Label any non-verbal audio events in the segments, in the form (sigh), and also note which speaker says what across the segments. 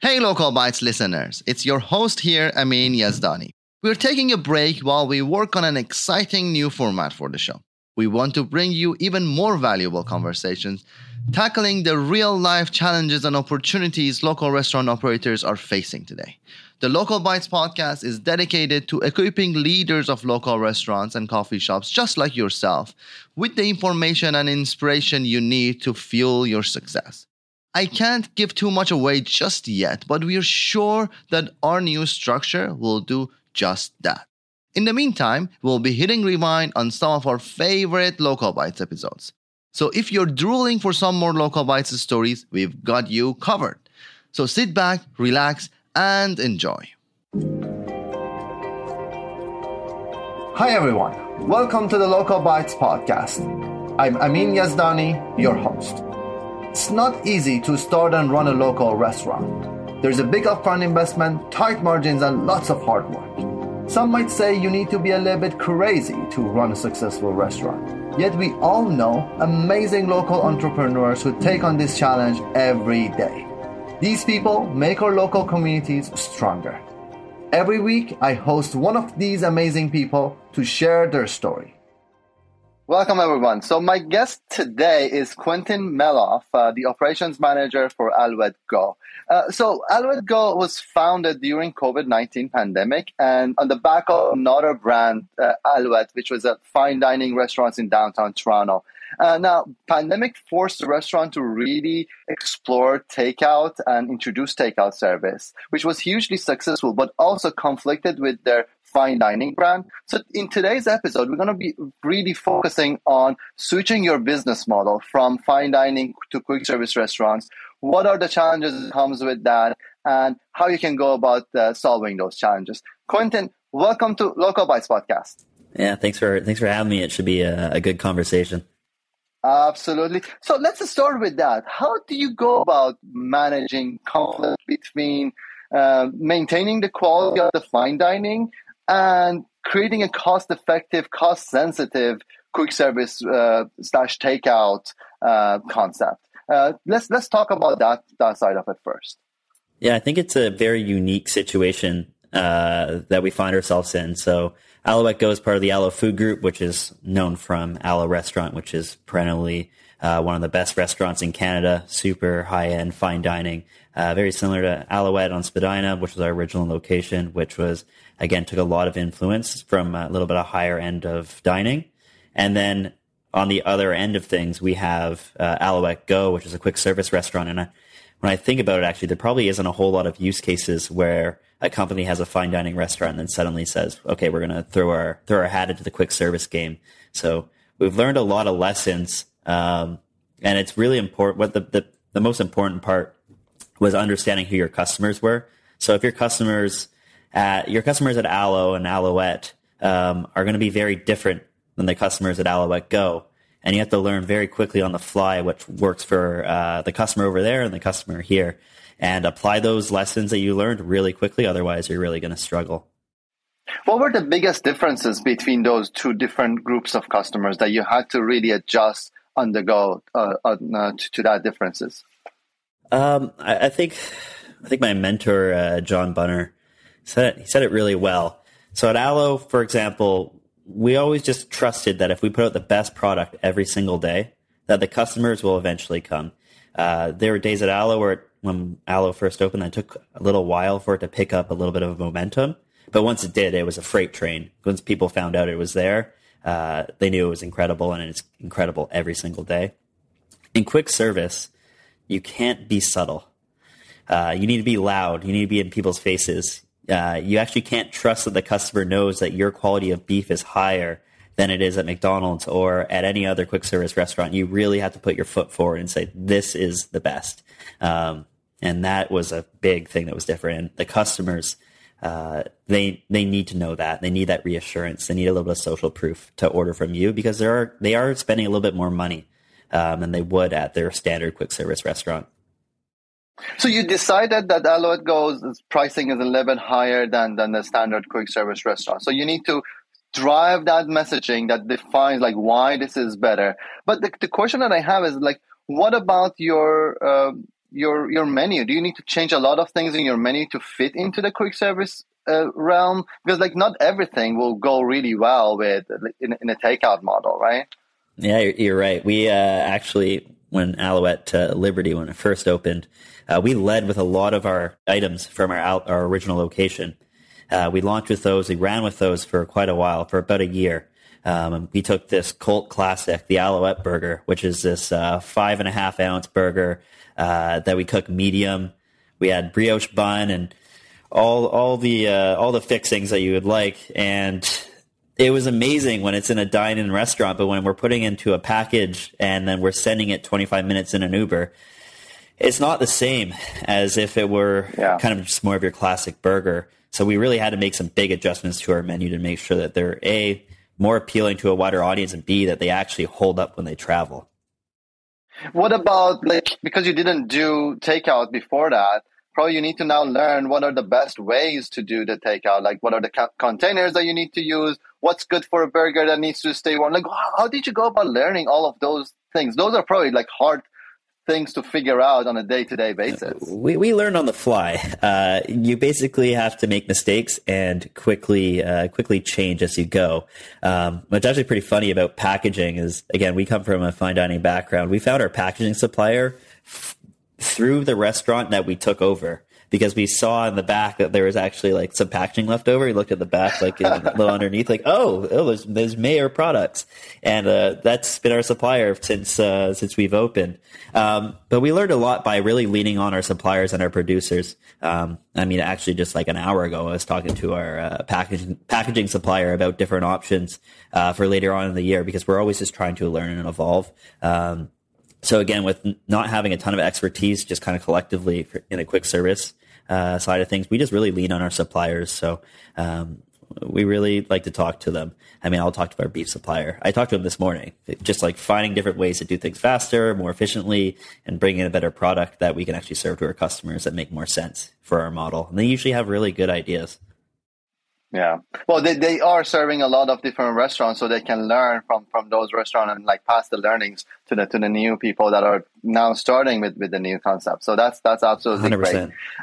Speaker 1: Hey, Local Bites listeners, it's your host here, Amin Yazdani. We're taking a break while we work on an exciting new format for the show. We want to bring you even more valuable conversations, tackling the real life challenges and opportunities local restaurant operators are facing today. The Local Bites podcast is dedicated to equipping leaders of local restaurants and coffee shops just like yourself with the information and inspiration you need to fuel your success. I can't give too much away just yet, but we are sure that our new structure will do just that. In the meantime, we'll be hitting rewind on some of our favorite Local Bites episodes. So if you're drooling for some more Local Bites stories, we've got you covered. So sit back, relax, and enjoy. Hi everyone, welcome to the Local Bites podcast. I'm Amin Yazdani, your host. It's not easy to start and run a local restaurant. There's a big upfront investment, tight margins, and lots of hard work. Some might say you need to be a little bit crazy to run a successful restaurant. Yet we all know amazing local entrepreneurs who take on this challenge every day. These people make our local communities stronger. Every week, I host one of these amazing people to share their story. Welcome, everyone. So, my guest today is Quentin Meloff, uh, the operations manager for Aloette Go. Uh, so, Aloette Go was founded during COVID-19 pandemic and on the back of another brand, uh, Aloette, which was a fine dining restaurant in downtown Toronto. Uh, now, pandemic forced the restaurant to really explore takeout and introduce takeout service, which was hugely successful, but also conflicted with their fine dining brand. So in today's episode, we're going to be really focusing on switching your business model from fine dining to quick service restaurants. What are the challenges that comes with that and how you can go about uh, solving those challenges. Quentin, welcome to Local Bites podcast.
Speaker 2: Yeah, thanks for thanks for having me. It should be a, a good conversation.
Speaker 1: Absolutely. So let's start with that. How do you go about managing conflict between uh, maintaining the quality of the fine dining and creating a cost-effective, cost-sensitive quick service uh, slash takeout uh, concept? Uh, let's let's talk about that that side of it first.
Speaker 2: Yeah, I think it's a very unique situation uh, that we find ourselves in. So Aloette Go is part of the Alo Food Group, which is known from Alo Restaurant, which is perennially uh, one of the best restaurants in Canada, super high end fine dining. Uh, very similar to Aloette on Spadina, which was our original location, which was again took a lot of influence from a little bit of higher end of dining. And then on the other end of things, we have uh, Aloette Go, which is a quick service restaurant. And I, when I think about it, actually, there probably isn't a whole lot of use cases where a company has a fine dining restaurant and then suddenly says, okay, we're going to throw our, throw our hat into the quick service game. So we've learned a lot of lessons. Um, and it's really important. What the, the, the most important part was understanding who your customers were. So if your customers at your customers at Alo and Aloette um, are going to be very different than the customers at Aloette Go, and you have to learn very quickly on the fly what works for uh, the customer over there and the customer here and apply those lessons that you learned really quickly. Otherwise, you're really going to struggle.
Speaker 1: What were the biggest differences between those two different groups of customers that you had to really adjust on the go uh, uh, to, to, that differences?
Speaker 2: Um, I, I, think I think my mentor uh, John Bunner said it, he said it really well. So at Alo, for example, we always just trusted that if we put out the best product every single day, that the customers will eventually come. Uh, there were days at Alo where when Alo first opened, it took a little while for it to pick up a little bit of momentum. But once it did, it was a freight train. Once people found out it was there, uh, they knew it was incredible, and it's incredible every single day. In quick service, you can't be subtle. Uh, you need to be loud. You need to be in people's faces. Uh, you actually can't trust that the customer knows that your quality of beef is higher than it is at McDonald's or at any other quick service restaurant. You really have to put your foot forward and say, this is the best. Um, and that was a big thing that was different. And the customers, uh, they they need to know that they need that reassurance. They need a little bit of social proof to order from you because they are they are spending a little bit more money um, than they would at their standard quick service restaurant.
Speaker 1: So you decided that Aloette goes pricing is a little bit higher than than the standard quick service restaurant. So you need to drive that messaging that defines like why this is better. But the, the question that I have is like, what about your uh, your your menu? Do you need to change a lot of things in your menu to fit into the quick service uh, realm? Because like not everything will go really well with in, in a takeout model, right?
Speaker 2: Yeah, you're, right. We uh, actually when Aloette uh, Liberty when it first opened, uh, we led with a lot of our items from our our original location. Uh, we launched with those. We ran with those for quite a while, for about a year. Um, we took this cult classic, the Aloette burger, which is this uh, five and a half ounce burger uh, that we cook medium. We had brioche bun and all all the uh, all the fixings that you would like, and it was amazing when it's in a dine-in restaurant. But when we're putting into a package and then we're sending it 25 minutes in an Uber, it's not the same as if it were yeah. kind of just more of your classic burger. So we really had to make some big adjustments to our menu to make sure that they're a more appealing to a wider audience and b that they actually hold up when they travel.
Speaker 1: What about like because you didn't do takeout before that probably you need to now learn what are the best ways to do the takeout. Like what are the ca- containers that you need to use? What's good for a burger that needs to stay warm? Like how, how did you go about learning all of those things? Those are probably like hard things to figure out on a day-to-day basis.
Speaker 2: We, we learn on the fly. Uh, you basically have to make mistakes and quickly uh, quickly change as you go. Um, what's actually pretty funny about packaging is again we come from a fine dining background. We found our packaging supplier f- through the restaurant that we took over because we saw in the back that there was actually like some packaging left over. He looked at the back, like a little underneath, like oh, oh, there's, there's Mayer products, and uh, that's been our supplier since uh, since we've opened. Um, but we learned a lot by really leaning on our suppliers and our producers. Um, I mean, actually, just like an hour ago, I was talking to our uh, packaging packaging supplier about different options uh, for later on in the year because we're always just trying to learn and evolve. Um, so again, with not having a ton of expertise, just kind of collectively in a quick service uh, side of things, we just really lean on our suppliers. So um, we really like to talk to them. I mean, I'll talk to our beef supplier. I talked to him this morning, just like finding different ways to do things faster, more efficiently, and bring in a better product that we can actually serve to our customers that make more sense for our model. And they usually have really good ideas.
Speaker 1: Yeah. Well, they, they are serving a lot of different restaurants, so they can learn from, from those restaurants and like pass the learnings to the to the new people that are now starting with, with the new concept. So that's that's absolutely 100%. great.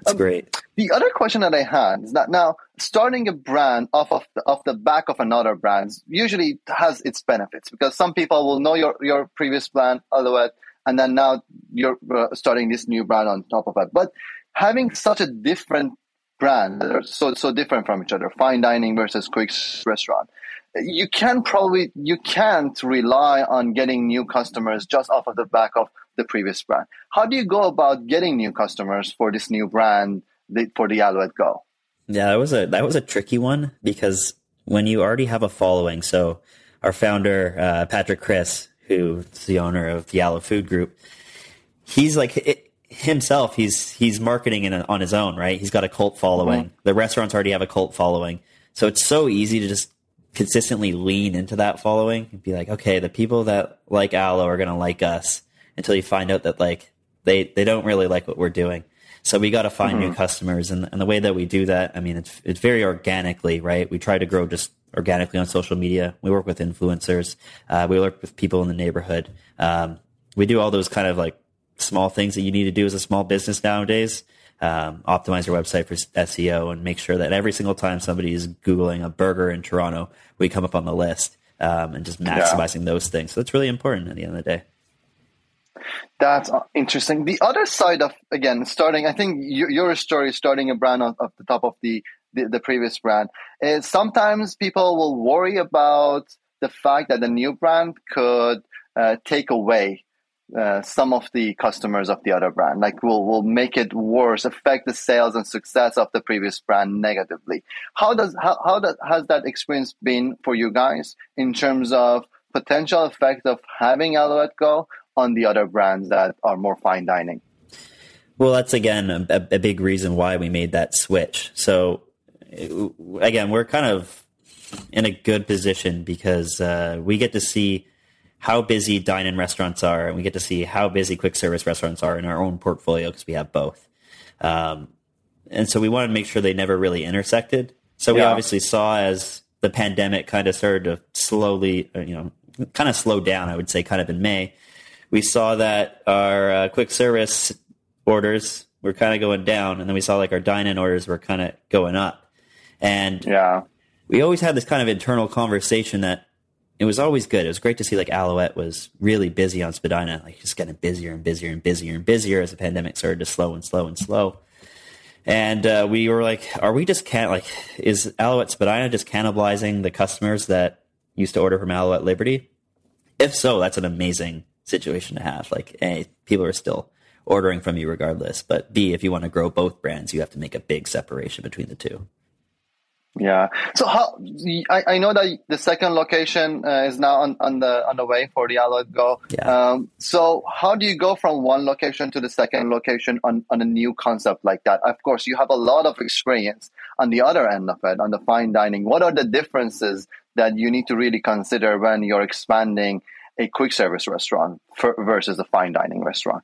Speaker 2: It's um, great.
Speaker 1: The other question that I had is that now starting a brand off of the, off the back of another brand usually has its benefits because some people will know your your previous brand, Aloette, and then now you're uh, starting this new brand on top of it. But having such a different brand that are so so different from each other. Fine dining versus quick restaurant. You can probably you can't rely on getting new customers just off of the back of the previous brand. How do you go about getting new customers for this new brand for the aloette go?
Speaker 2: Yeah that was a that was a tricky one because when you already have a following so our founder uh, patrick kriss who's the owner of the alo food group he's like it, himself, he's he's marketing in a, on his own, right? He's got a cult following. Mm-hmm. The restaurants already have a cult following, so it's so easy to just consistently lean into that following and be like, okay, the people that like Alo are gonna like us until you find out that like they they don't really like what we're doing. So we got to find mm-hmm. new customers, and, and the way that we do that, I mean, it's it's very organically, right? We try to grow just organically on social media. We work with influencers. Uh, we work with people in the neighborhood. Um, we do all those kind of like small things that you need to do as a small business nowadays. Um, optimize your website for SEO and make sure that every single time somebody is Googling a burger in Toronto, we come up on the list um, and just maximizing yeah. those things. So that's really important at the end of the day.
Speaker 1: That's interesting. The other side of again starting, I think your, your story starting a brand off the top of the, the, the previous brand is sometimes people will worry about the fact that the new brand could uh, take away uh, some of the customers of the other brand. Like will will make it worse affect the sales and success of the previous brand negatively. How does how, how that has that experience been for you guys in terms of potential effect of having aloette go on the other brands that are more fine dining?
Speaker 2: Well that's again a, a big reason why we made that switch. So again we're kind of in a good position because uh, we get to see how busy dine-in restaurants are, and we get to see how busy quick service restaurants are in our own portfolio because we have both. Um, and so we wanted to make sure they never really intersected. So we yeah. obviously saw as the pandemic kind of started to slowly, uh, you know, kind of slow down. I would say, kind of in May, we saw that our uh, quick service orders were kind of going down, and then we saw like our dine-in orders were kind of going up, and
Speaker 1: yeah,
Speaker 2: we always had this kind of internal conversation that it was always good. It was great to see like Aloette was really busy on Spadina, like just getting busier and busier and busier and busier as the pandemic started to slow and slow and slow. And uh, we were like, are we just can't like is Aloette Spadina just cannibalizing the customers that used to order from Aloette Liberty? If so, that's an amazing situation to have. Like, A, people are still ordering from you regardless. But B, if you want to grow both brands, you have to make a big separation between the two.
Speaker 1: Yeah. So how I, I know that the second location uh, is now on, on the on the way for the Aloette Go.
Speaker 2: Yeah.
Speaker 1: Um, so how do you go from one location to the second location on, on a new concept like that? Of course, you have a lot of experience on the other end of it, on the fine dining. What are the differences that you need to really consider when you're expanding a quick service restaurant for, versus a fine dining restaurant?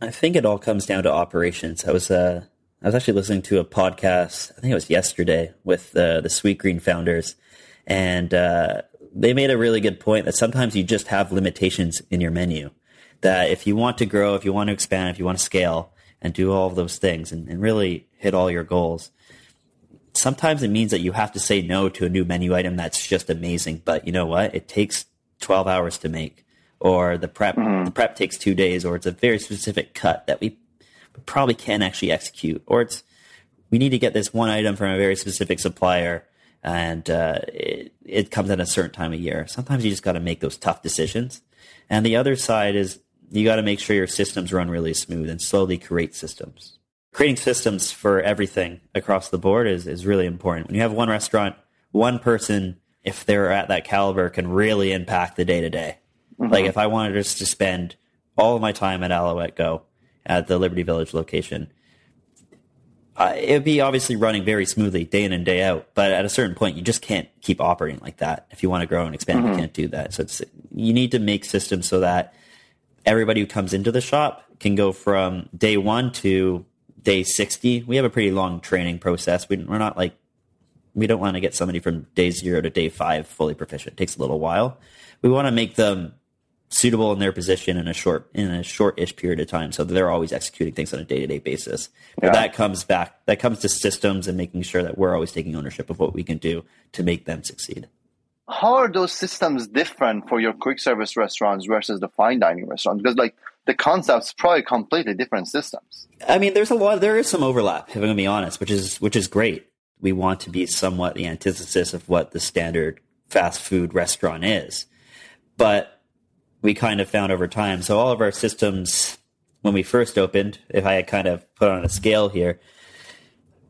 Speaker 2: I think it all comes down to operations. I was uh, I was actually listening to a podcast. I think it was yesterday with uh, the Sweetgreen founders, and uh, they made a really good point that sometimes you just have limitations in your menu. That if you want to grow, if you want to expand, if you want to scale, and do all of those things, and, and really hit all your goals, sometimes it means that you have to say no to a new menu item that's just amazing. But you know what? It takes 12 hours to make, or the prep mm-hmm. the prep takes two days, or it's a very specific cut that we probably can actually execute, or it's we need to get this one item from a very specific supplier, and uh, it, it comes at a certain time of year. Sometimes you just got to make those tough decisions, and the other side is you got to make sure your systems run really smooth and slowly create systems. Creating systems for everything across the board is is really important. When you have one restaurant, one person, if they're at that caliber, can really impact the day to day. Like if I wanted just to spend all of my time at Aloette Go, at the Liberty Village location. Uh, it would be obviously running very smoothly day in and day out, but at a certain point, you just can't keep operating like that. If you want to grow and expand, mm-hmm. you can't do that. So it's you need to make systems so that everybody who comes into the shop can go from day one to day 60. We have a pretty long training process. We, we're not like, we don't want to get somebody from day zero to day five fully proficient. It takes a little while. We want to make them suitable in their position in a short in a short-ish period of time. So they're always executing things on a day-to-day basis. Yeah. but that comes back that comes to systems and making sure that we're always taking ownership of what we can do to make them succeed.
Speaker 1: How are those systems different for your quick service restaurants versus the fine dining restaurants? Because like the concepts probably completely different systems.
Speaker 2: I mean there's a lot there is some overlap if i'm going to be honest which is which is great. We want to be somewhat the antithesis of what the standard fast food restaurant is. But we kind of found over time. So all of our systems, when we first opened, if I had kind of put on a scale here,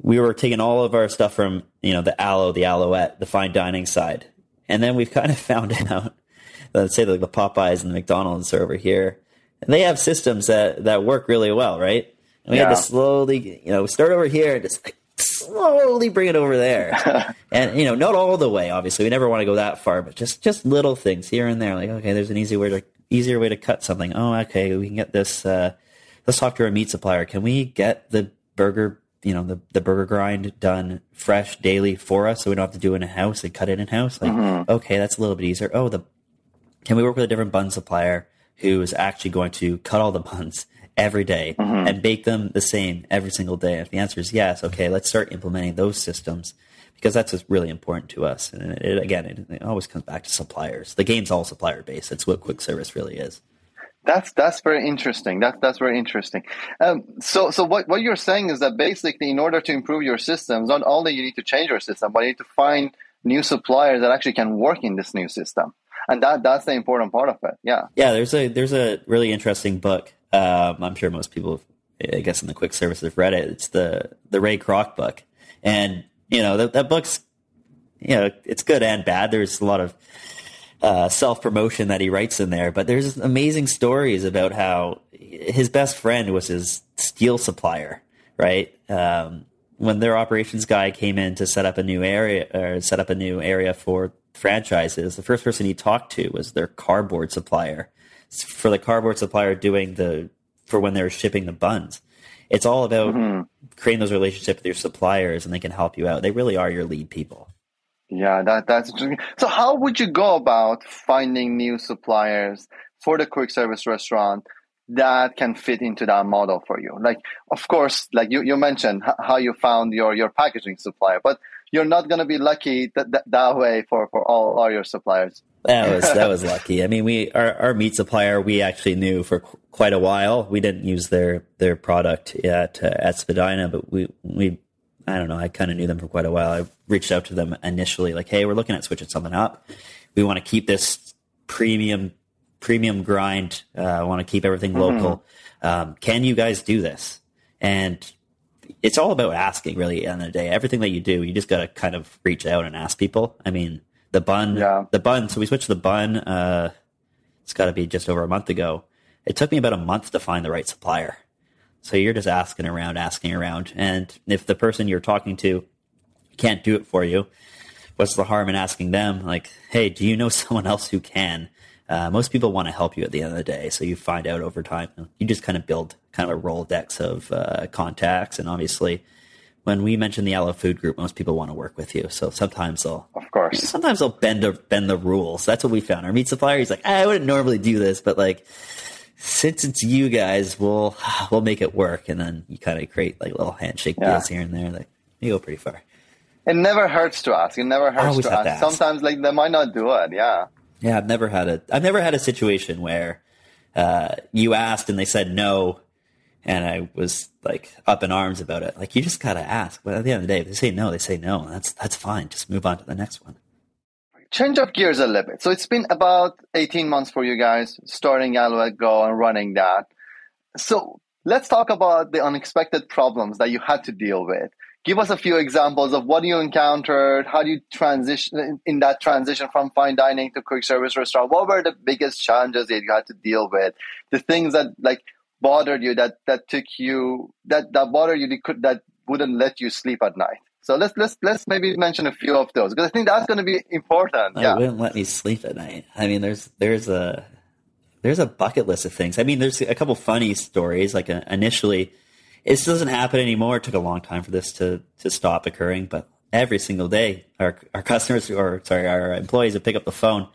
Speaker 2: we were taking all of our stuff from, you know, the Alo, the Aloette, the fine dining side. And then we've (laughs) kind of found out, let's say like the Popeyes and the McDonald's are over here. And they have systems that, that work really well, right? And we yeah. had to slowly, you know, start over here and just like slowly bring it over there. (laughs) and you know, not all the way. Obviously, we never want to go that far, but just just little things here and there. Like, okay, there's an easy way to easier way to cut something. Oh, okay, we can get this. Uh, let's talk to our meat supplier. Can we get the burger? You know, the the burger grind done fresh daily for us, so we don't have to do it in house and cut it in house. Like, mm-hmm. okay, that's a little bit easier. Oh, the can we work with a different bun supplier who is actually going to cut all the (laughs) buns every day mm-hmm. and bake them the same every single day? If the answer is yes, okay, let's start implementing those systems because that's what's really important to us. And it, again, it, it, always comes back to suppliers. The game's all supplier based. That's what quick service really is.
Speaker 1: That's that's very interesting. That's that's very interesting. Um, so so what, what you're saying is that basically, in order to improve your systems, not only you need to change your system, but you need to find new suppliers that actually can work in this new system, and that that's the important part of it. Yeah.
Speaker 2: Yeah. There's a there's a really interesting book um, I'm sure most people, I guess, in the quick service have read it. It's the the Ray Kroc book, and you know that, that book's you know it's good and bad. There's a lot of uh, self promotion that he writes in there, but there's amazing stories about how his best friend was his steel supplier, right? Um, when their operations guy came in to set up a new area or set up a new area for franchises, the first person he talked to was their cardboard supplier for the cardboard supplier doing the for when they're shipping the buns. It's all about mm-hmm. creating those relationships with your suppliers, and they can help you out. They really are your lead people.
Speaker 1: Yeah, that that's interesting. So, how would you go about finding new suppliers for the quick service restaurant? that can fit into that model for you? Like, of course, like you, you mentioned how you found your, your packaging supplier, but you're not going to be lucky that, that, that way for, for all, all your suppliers.
Speaker 2: That was that was lucky. I mean, we our, our meat supplier we actually knew for qu- quite a while. We didn't use their their product at uh, at Spadina, but we we I don't know. I kind of knew them for quite a while. I reached out to them initially, like, "Hey, we're looking at switching something up. We want to keep this premium premium grind. Uh, I want to keep everything mm-hmm. local. Um, can you guys do this?" And it's all about asking, really. At the end of the day, everything that you do, you just got to kind of reach out and ask people. I mean, the bun, yeah. the bun. So we switched the bun. Uh, it's got to be just over a month ago. It took me about a month to find the right supplier. So you're just asking around, asking around, and if the person you're talking to can't do it for you, what's the harm in asking them? Like, hey, do you know (laughs) someone else who can? Uh, most people want to help you at the end of the day, so you find out over time. You just kind of build kind of a rolodex of uh, contacts, and obviously, when we mention the Alo Food Group, most people want to work with you. So sometimes they'll,
Speaker 1: of course,
Speaker 2: sometimes they'll bend or bend the rules. That's what we found. Our meat supplier, he's like, I wouldn't normally do this, but like, since it's you guys, we'll (sighs) we'll make it work. And then you kind of create like little handshake yeah. deals here and there. Like you go pretty far.
Speaker 1: It never hurts to ask. It never hurts to ask. to ask. Sometimes like they might not do it. Yeah.
Speaker 2: Yeah, I've never had a I've never had a situation where uh, you asked and they said no, and I was like up in arms about it. Like you just gotta ask. But at the end of the day, they say no, they say no. That's that's fine. Just move on to the next one.
Speaker 1: Change of gears a little bit. So it's been about eighteen months for you guys starting Alouette Go and running that. So let's talk about the unexpected problems that you had to deal with give us a few examples of what you encountered how do you transition in that transition from fine dining to quick service restaurant what were the biggest challenges that you had to deal with the things that like bothered you that that took you that that bothered you that wouldn't let you sleep at night. So let's let's let's maybe mention a few of those because i think that's going to be important.
Speaker 2: It yeah. wouldn't let me sleep at night. I mean there's there's a there's a bucket list of things. I mean there's a couple funny stories like uh, initially this doesn't happen anymore. It took a long time for this to to stop occurring, but every single day, our our customers or sorry, our employees would pick up the phone,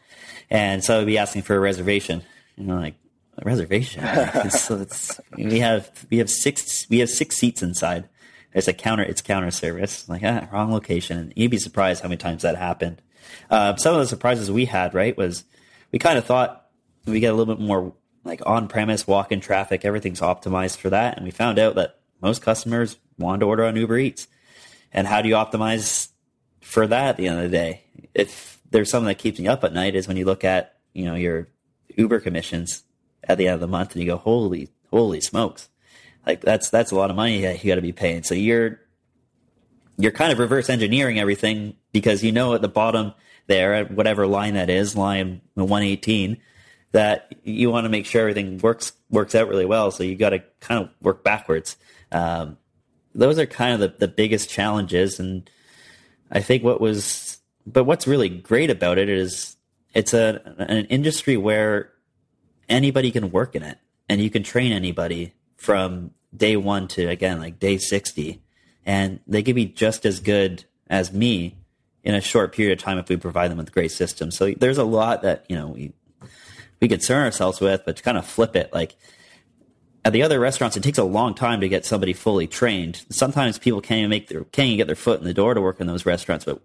Speaker 2: and so they'd be asking for a reservation. You know, like reservation. (laughs) (laughs) it's, it's, we have we have six we have six seats inside. It's a counter. It's counter service. Like ah, wrong location. And you'd be surprised how many times that happened. Uh, some of the surprises we had right was we kind of thought we get a little bit more like on premise walk in traffic. Everything's optimized for that, and we found out that most customers want to order on Uber Eats. And how do you optimize for that at the end of the day? If there's something that keeps me up at night is when you look at, you know, your Uber commissions at the end of the month and you go, holy, holy smokes. Like that's, that's a lot of money that you got to be paying. So you're, you're kind of reverse engineering everything because you know at the bottom there at whatever line that is, line 118, that you want to make sure everything works works out really well. So you got to kind of work backwards. Um, those are kind of the, the biggest challenges. And I think what was, but what's really great about it is it's a, an industry where anybody can work in it and you can train anybody from day one to again, like day 60 and they can be just as good as me in a short period of time if we provide them with great systems. So there's a lot that, you know, we, we concern ourselves with, but to kind of flip it, like at the other restaurants, it takes a long time to get somebody fully trained. Sometimes people can't even make their can't even get their foot in the door to work in those restaurants. But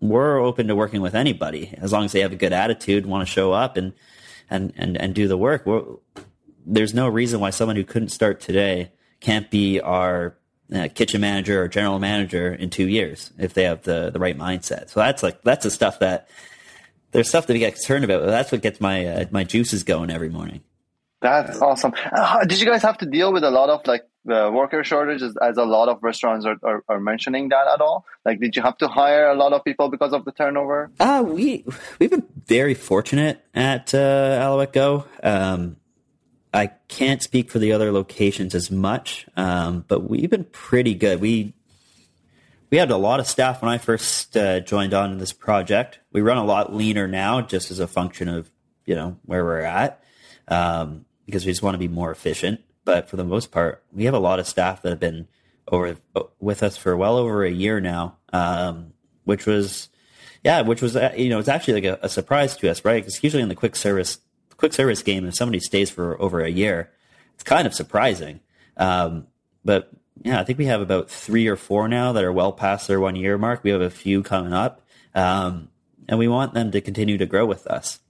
Speaker 2: we're open to working with anybody as long as they have a good attitude, want to show up and and and and do the work. We're, there's no reason why someone who couldn't start today can't be our uh, kitchen manager or general manager in two years if they have the the right mindset. So that's like that's the stuff that there's stuff that we get concerned about. That's what gets my uh, my juices going every morning.
Speaker 1: That's awesome. Uh, did you guys have to deal with a lot of like the worker shortages as a lot of restaurants are, are, are, mentioning that at all? Like, did you have to hire a lot of people because of the turnover?
Speaker 2: Uh, we, we've been very fortunate at uh, Aloette Go. Um, I can't speak for the other locations as much, um, but we've been pretty good. We we had a lot of staff when I first uh, joined on in this project. We run a lot leaner now, just as a function of you know where we're at. Um, because we just want to be more efficient. But for the most part, we have a lot of staff that have been over with us for well over a year now, um, which was, yeah, which was, uh, you know, it's actually like a, a surprise to us, right? Because usually in the quick service, quick service game, if somebody stays for over a year, it's kind of surprising. Um, but yeah, I think we have about three or four now that are well past their one year mark. We have a few coming up, um, and we want them to continue to grow with us.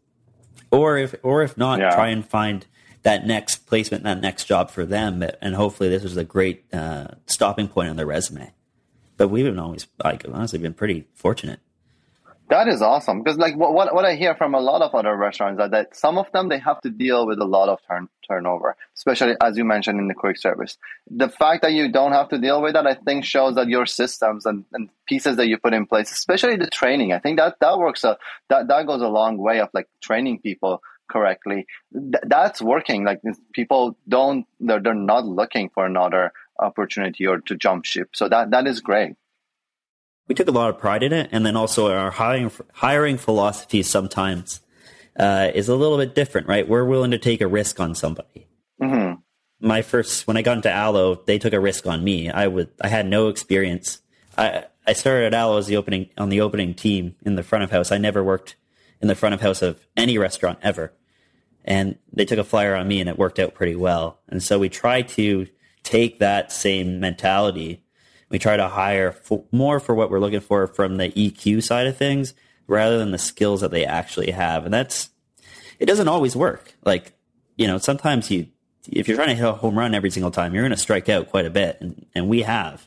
Speaker 2: Or if, or if not, yeah. try and find that next placement, that next job for them, and hopefully this is a great uh, stopping point on their resume. But we've been always, like, honestly, been pretty fortunate.
Speaker 1: That is awesome because, like, what, what I hear from a lot of other restaurants are that some of them they have to deal with a lot of turn turnover, especially as you mentioned in the quick service. The fact that you don't have to deal with that, I think, shows that your systems and, and pieces that you put in place, especially the training, I think that that works. A, that that goes a long way of like training people correctly. Th- that's working. Like people don't, they're they're not looking for another opportunity or to jump ship. So that that is great
Speaker 2: we took a lot of pride in it, and then also our hiring hiring philosophy sometimes uh, is a little bit different, right? We're willing to take a risk on somebody. Mm-hmm. My first, when I got into Alo, they took a risk on me. I would, I had no experience. I I started at Alo as the opening on the opening team in the front of house. I never worked in the front of house of any restaurant ever, and they took a flyer on me, and it worked out pretty well. And so we try to take that same mentality we try to hire more for what we're looking for from the EQ side of things rather than the skills that they actually have. And that's, it doesn't always work. Like, you know, sometimes you, if you're trying to hit a home run every single time, you're going to strike out quite a bit. And, and we have.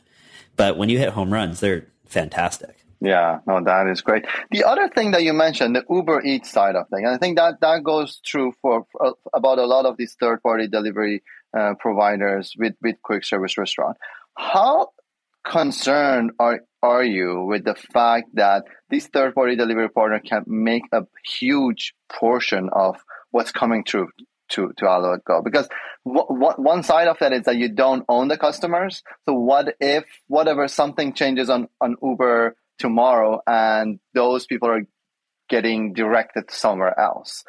Speaker 2: But when you hit home runs, they're fantastic.
Speaker 1: Yeah, no, that is great. The other thing that you mentioned, the Uber Eats side of things, I think that that goes true for, for about a lot of these third party delivery uh, providers with with quick service restaurant. How concerned are are you with the fact that this third party delivery partner can make a huge portion of what's coming through to to Alo Go? Because one side of that is that you don't own the customers. So what if whatever something changes on on Uber tomorrow and those people are getting directed somewhere else?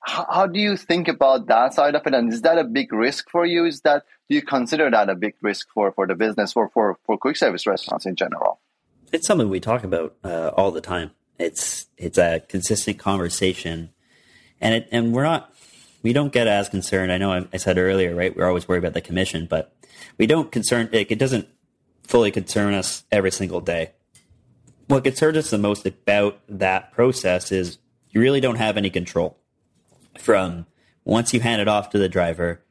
Speaker 1: How, how do you think about that side of it? And is that a big risk for you? Is that do you consider that a big risk for, for the business or for, for quick service restaurants in general?
Speaker 2: It's something we talk about uh, all the time. It's it's a consistent conversation, and it and we're not we don't get as concerned. I know I, I said earlier, right? We're always worried about the commission, but we don't concern. It, it doesn't fully concern us every single day. What concerns us the most about that process is you really don't have any control from once you hand it off to the driver.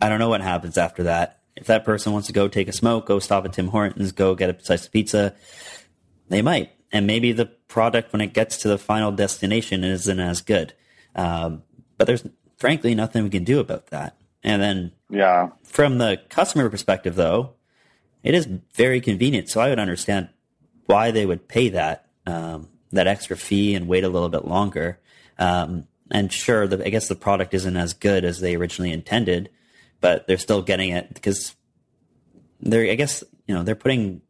Speaker 2: I don't know what happens after that. If that person wants to go take a smoke, go stop at Tim Hortons, go get a slice of pizza, they might. And maybe the product, when it gets to the final destination, isn't as good. Um, but there's frankly nothing we can do about that. And then,
Speaker 1: yeah,
Speaker 2: from the customer perspective, though, it is very convenient. So I would understand why they would pay that um, that extra fee and wait a little bit longer. Um, and sure, the, I guess the product isn't as good as they originally intended, but they're still getting it because they're, I guess, you know, they're putting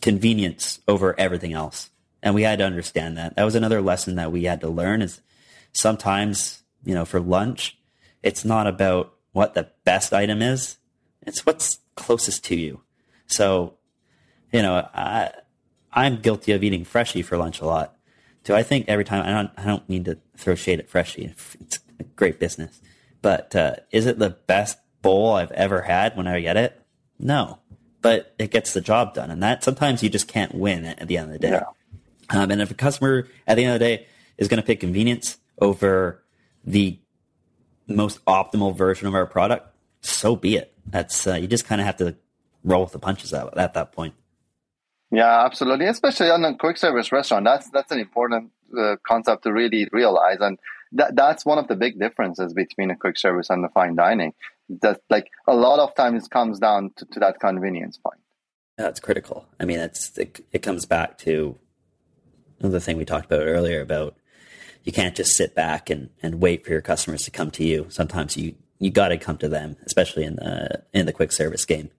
Speaker 2: convenience over everything else. And we had to understand that. That was another lesson that we had to learn is sometimes, you know, for lunch, it's not about what the best item is. It's what's closest to you. So, you know, I, I'm guilty of eating Freshii for lunch a lot. Do I think every time I don't I don't mean to throw shade at Freshii. It's a great business, but uh, is it the best bowl I've ever had when I get it? No, but it gets the job done, and that sometimes you just can't win at the end of the day. Yeah. Um, and if a customer at the end of the day is going to pick convenience over the most optimal version of our product, so be it. That's uh, you just kind of have to roll with the punches at, at that point.
Speaker 1: Yeah, absolutely. Especially on a quick service restaurant, that's that's an important uh, concept to really realize, and that that's one of the big differences between a quick service and the fine dining. That like a lot of times it comes down to, to that convenience point.
Speaker 2: That's critical. I mean, it's it, it comes back to the thing we talked about earlier about you can't just sit back and, and wait for your customers to come to you. Sometimes you you got to come to them, especially in the in the quick service game.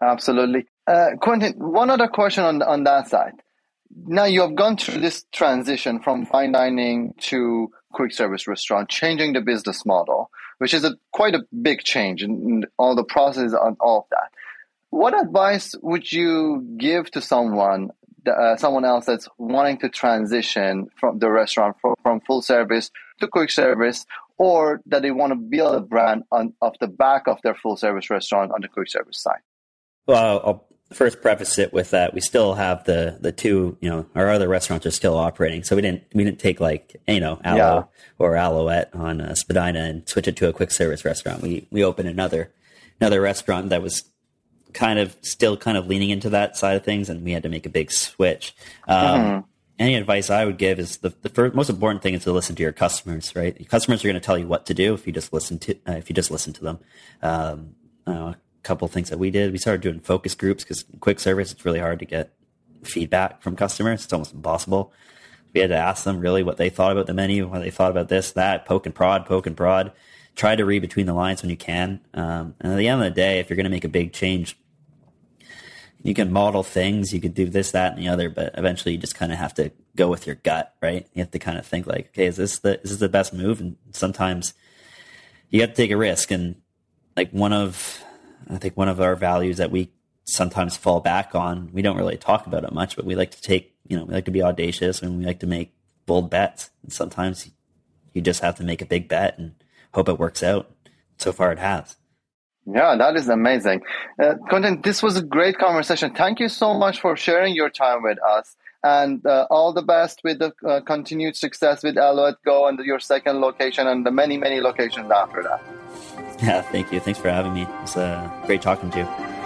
Speaker 1: Absolutely. Uh, Quentin, one other question on, on that side. Now you have gone through this transition from fine dining to quick service restaurant, changing the business model, which is a quite a big change in, all the process and all of that. What advice would you give to someone, uh, someone else that's wanting to transition from the restaurant from, from full service to quick service or that they want to build a brand on off the back of their full service restaurant on the quick service side?
Speaker 2: Well, I'll first preface it with that we still have the the two you know our other restaurants are still operating. So we didn't we didn't take like you know Alo yeah. or Aloette on uh, Spadina and switch it to a quick service restaurant. We we opened another another restaurant that was kind of still kind of leaning into that side of things and we had to make a big switch. Um, mm-hmm. any advice i would give is the, the first, most important thing is to listen to your customers right? Your customers are going to tell you what to do if you just listen to uh, if you just listen to them. Um, uh, couple things that we did. We started doing focus groups because quick service, it's really hard to get feedback from customers. It's almost impossible. We had to ask them really what they thought about the menu, what they thought about this, that, poke and prod, poke and prod. Try to read between the lines when you can. Um, and at the end of the day, if you're going to make a big change, you can model things, you could do this, that, and the other, but eventually you just kind of have to go with your gut, right? You have to kind of think like, okay, is this the is this the best move? And sometimes you have to take a risk. And like one of I think one of our values that we sometimes fall back on, we don't really talk about it much, but we like to take, you know, we like to be audacious and we like to make bold bets. And sometimes you just have to make a big bet and hope it works out. So far it has.
Speaker 1: Yeah, that is amazing. Uh, Quentin, this was a great conversation. Thank you so much for sharing your time with us. And uh, all the best with the uh, continued success with Aloette Go and your second location and the many, many locations after that.
Speaker 2: Yeah, thank you. Thanks for having me. It's uh, great talking to you.